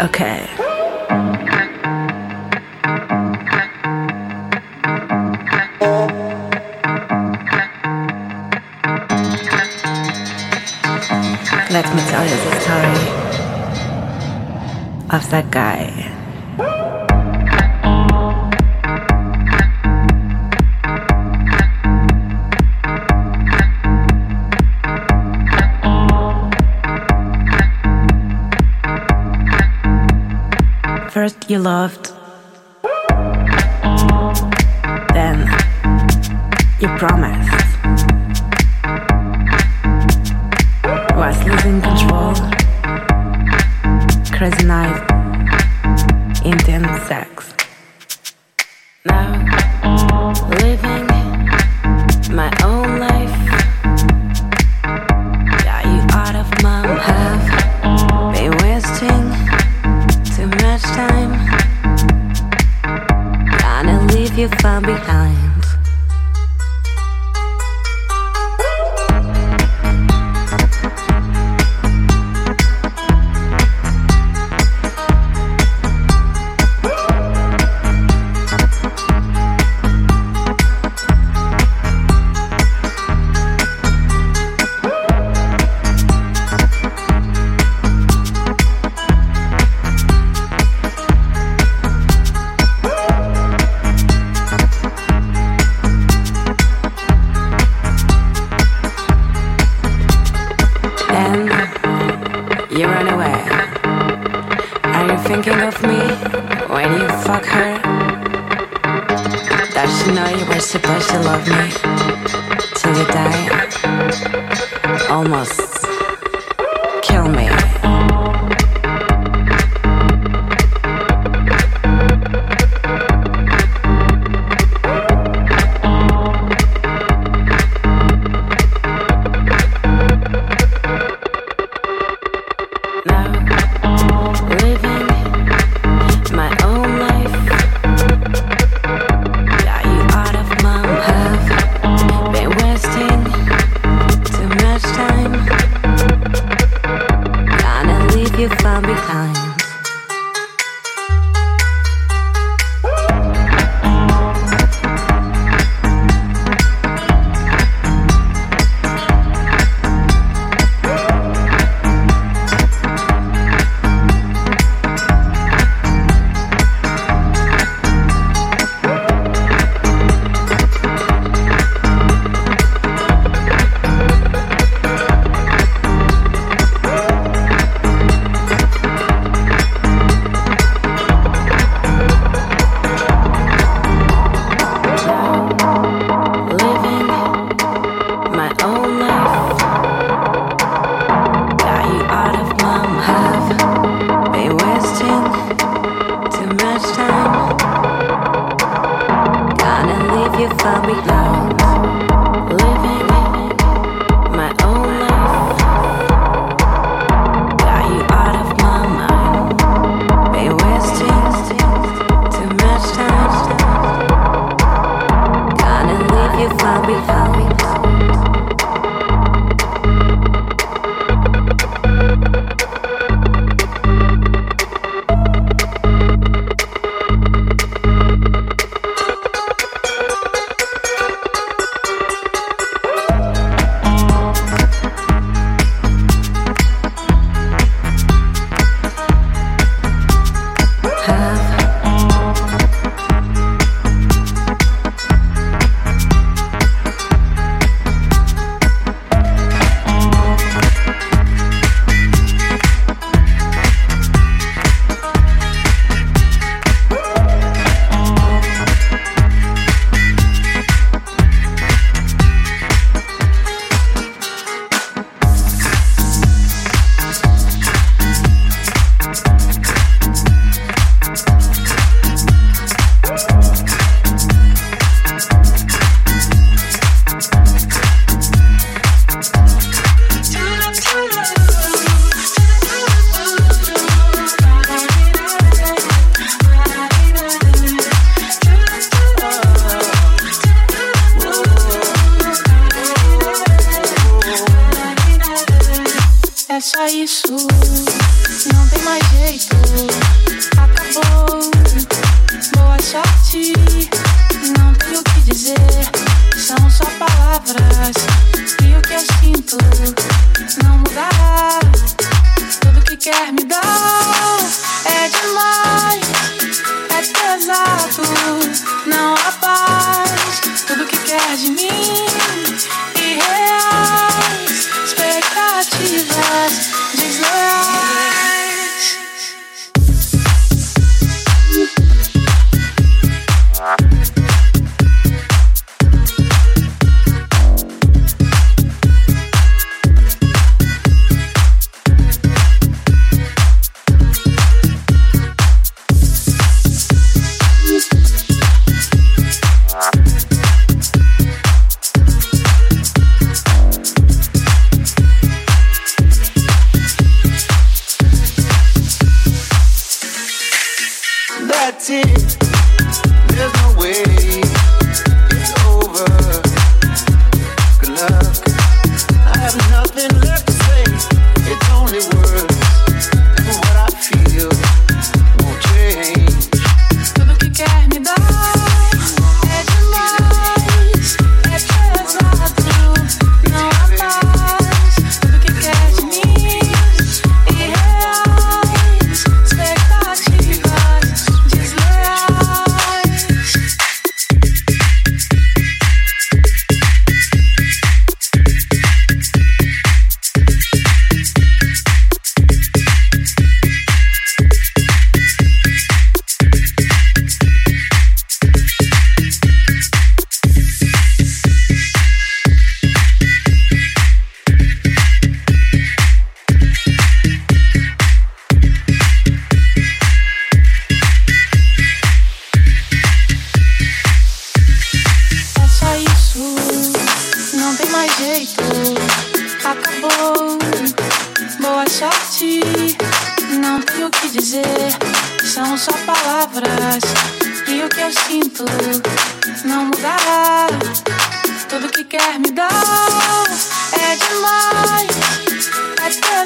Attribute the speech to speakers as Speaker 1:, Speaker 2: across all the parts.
Speaker 1: Okay. Let me tell you the story of that guy. you loved. Then you promised. you run away. Are you thinking of me when you fuck her? Does she know you were supposed to love me till you die? Almost.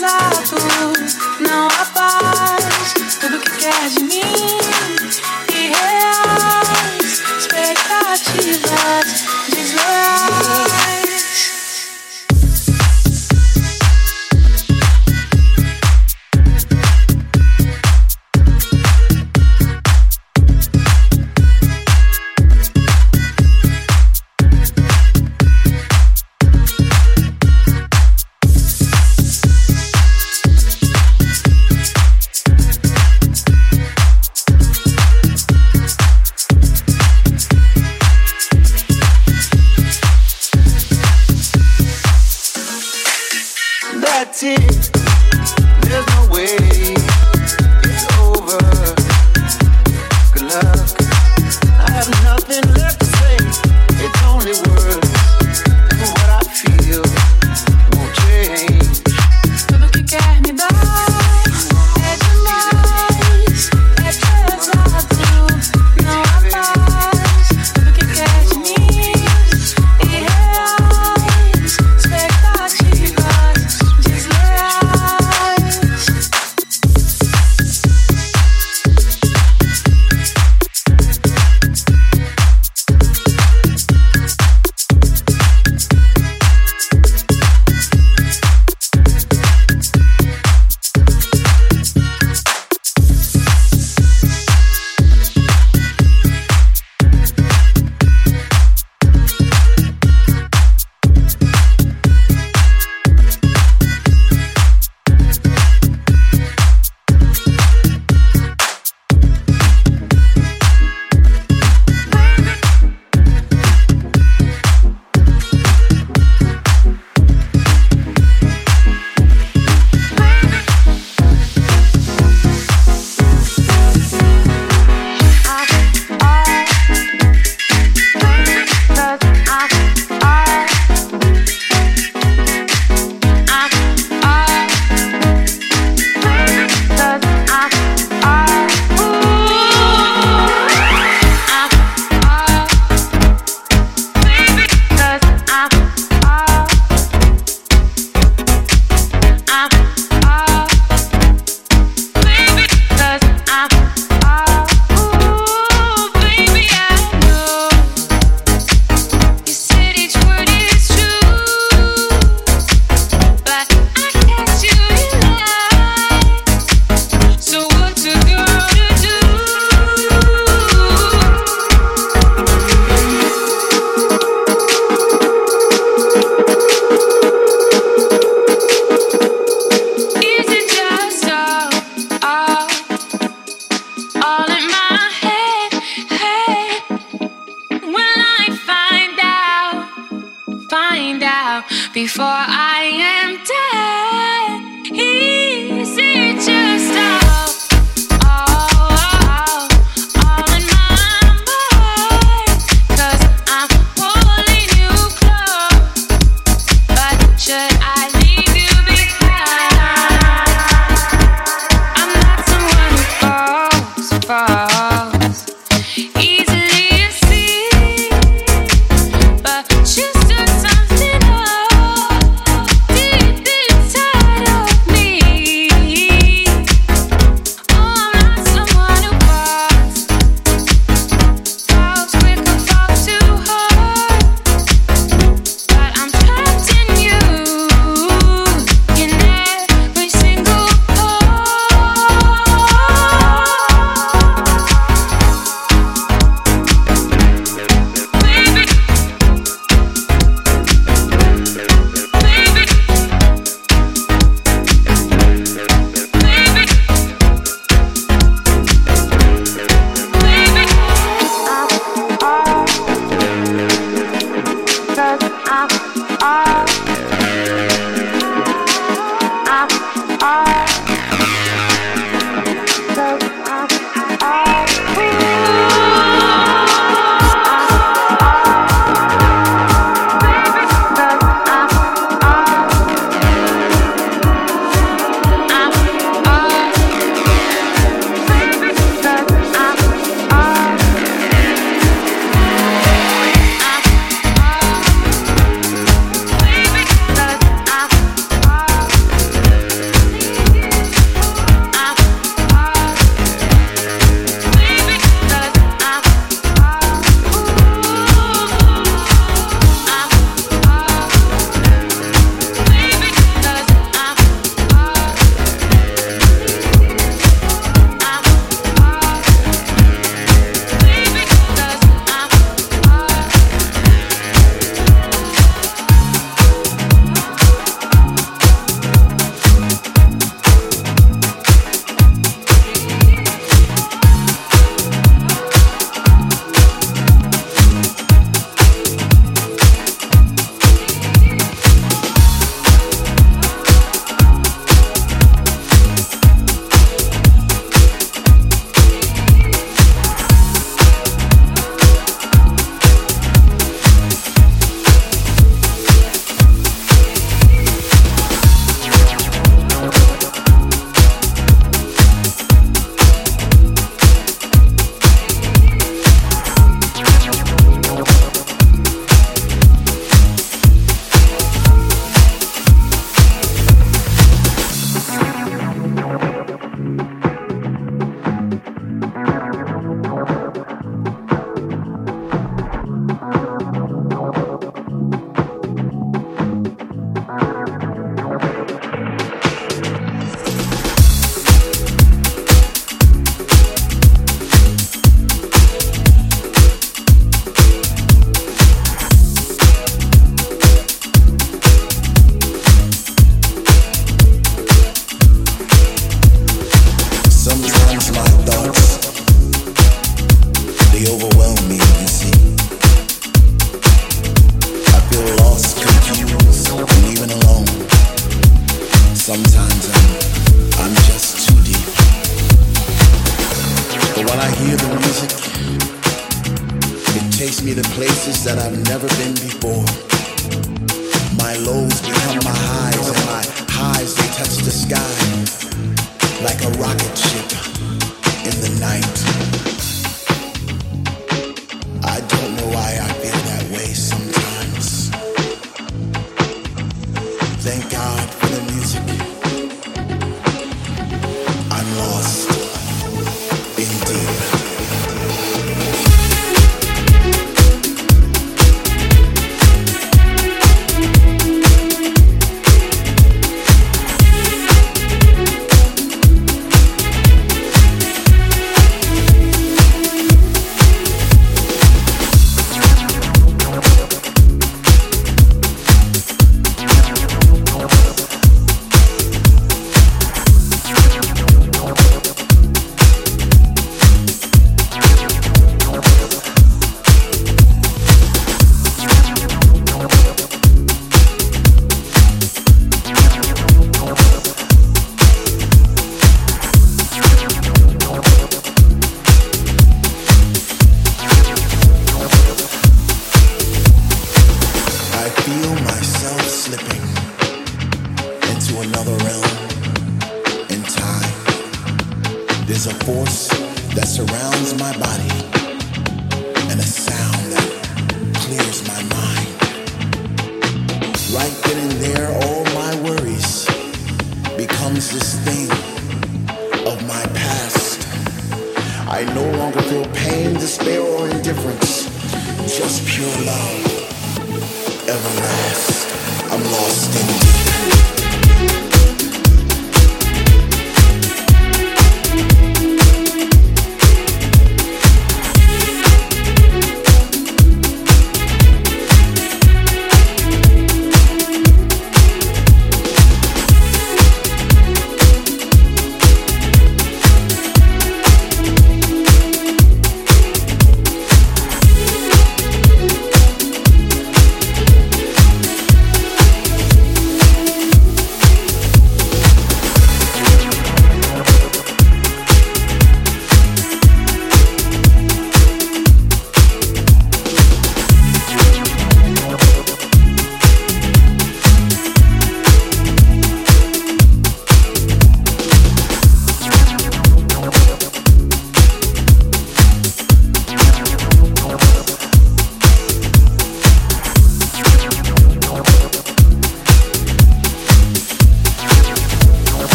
Speaker 2: lado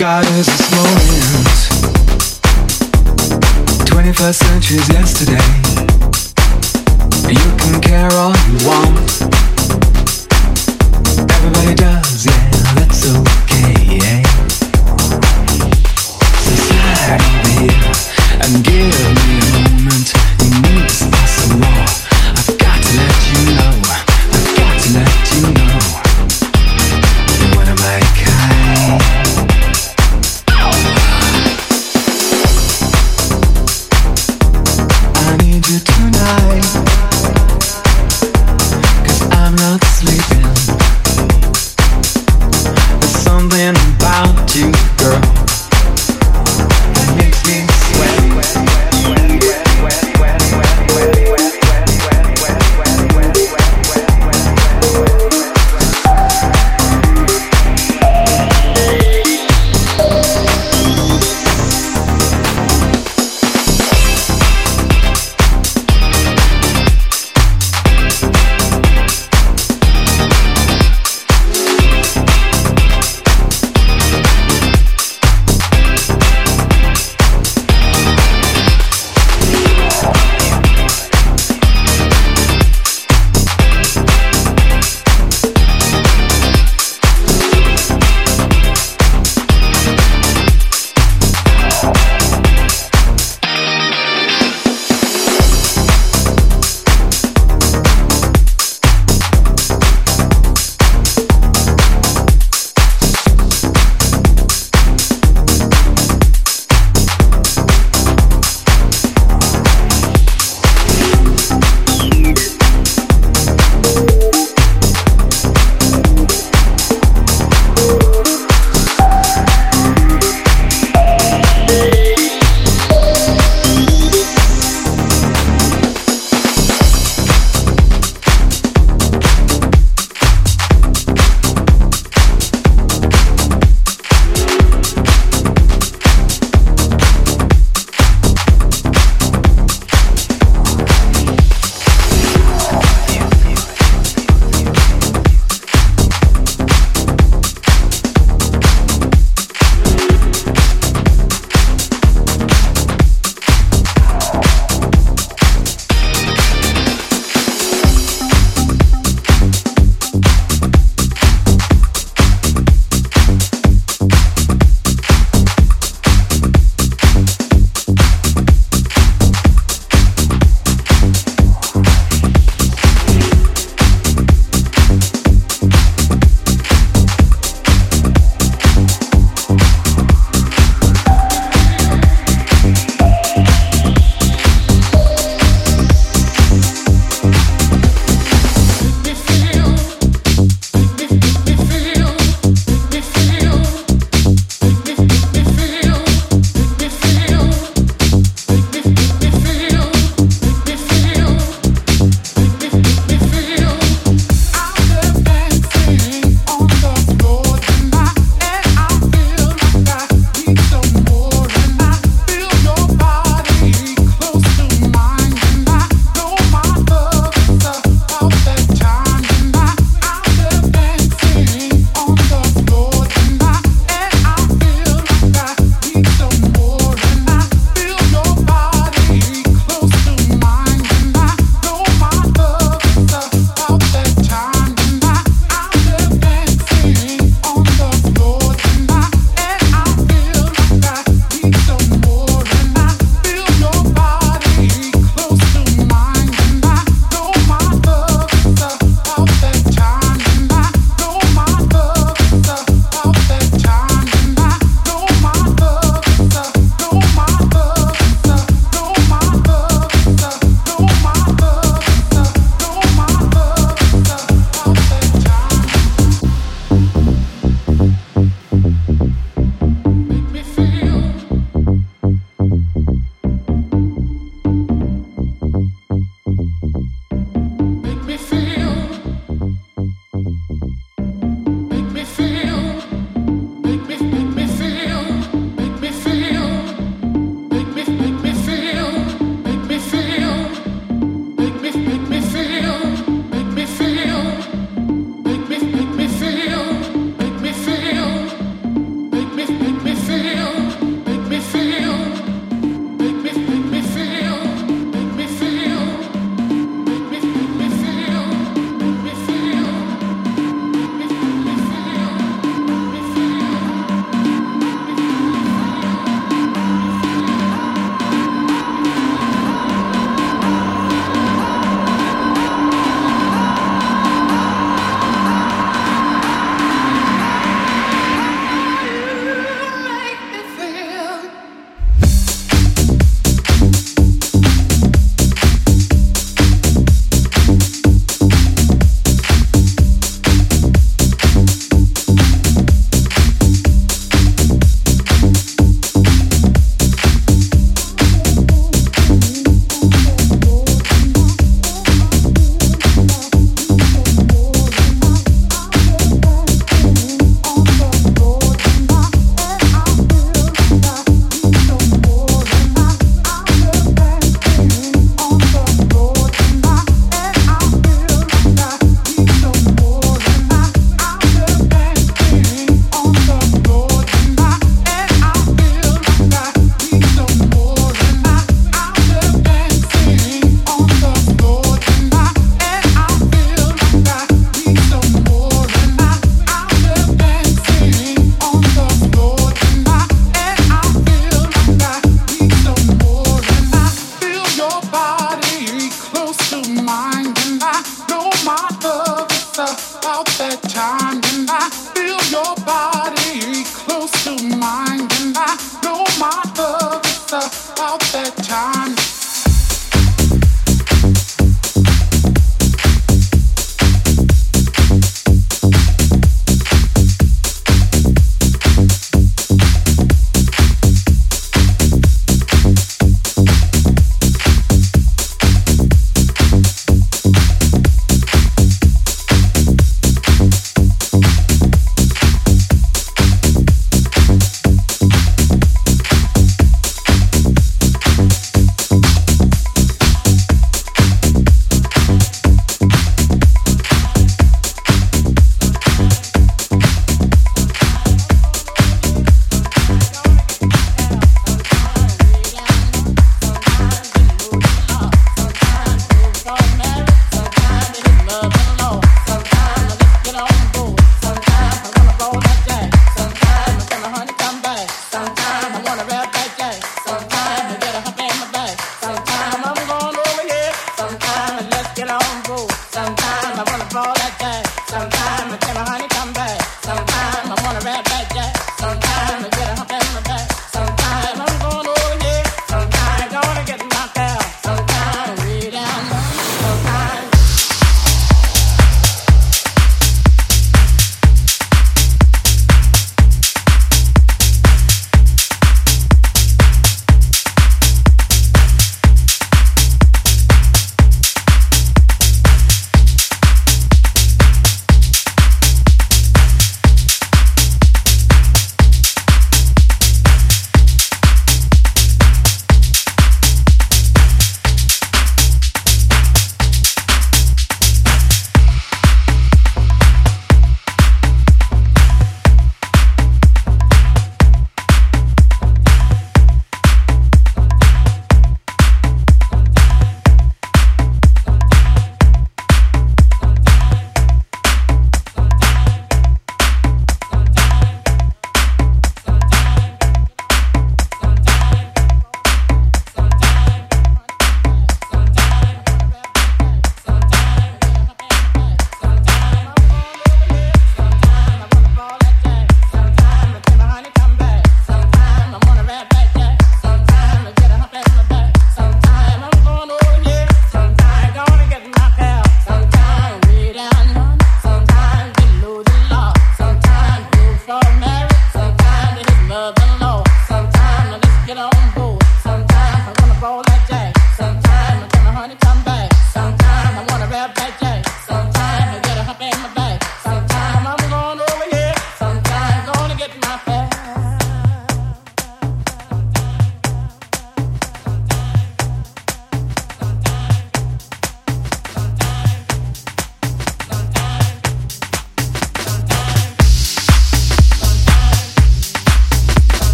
Speaker 2: got is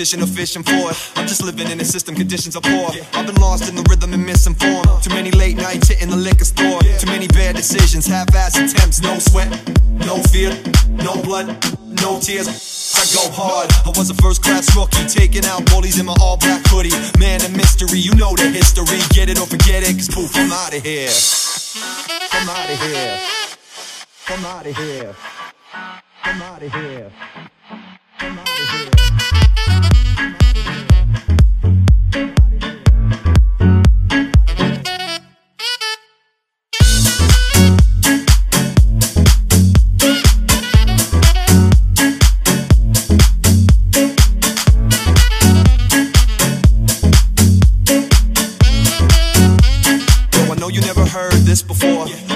Speaker 3: competition or fishing for it. I'm just living in a system, conditions are poor. I've been lost in the rhythm and misinformed. Too many late nights hitting the liquor store. Too many bad decisions, half-ass attempts, no sweat, no fear, no blood, no tears. I go hard. I was a first class rookie, taking out bullies in my all black hoodie. Man, a mystery, you know the history. Get it or forget it, cause poof, I'm out of here. I'm out of here. I'm out of here. I'm out of here. I'm
Speaker 4: you never heard this before.
Speaker 5: Yeah.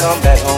Speaker 5: Come back home?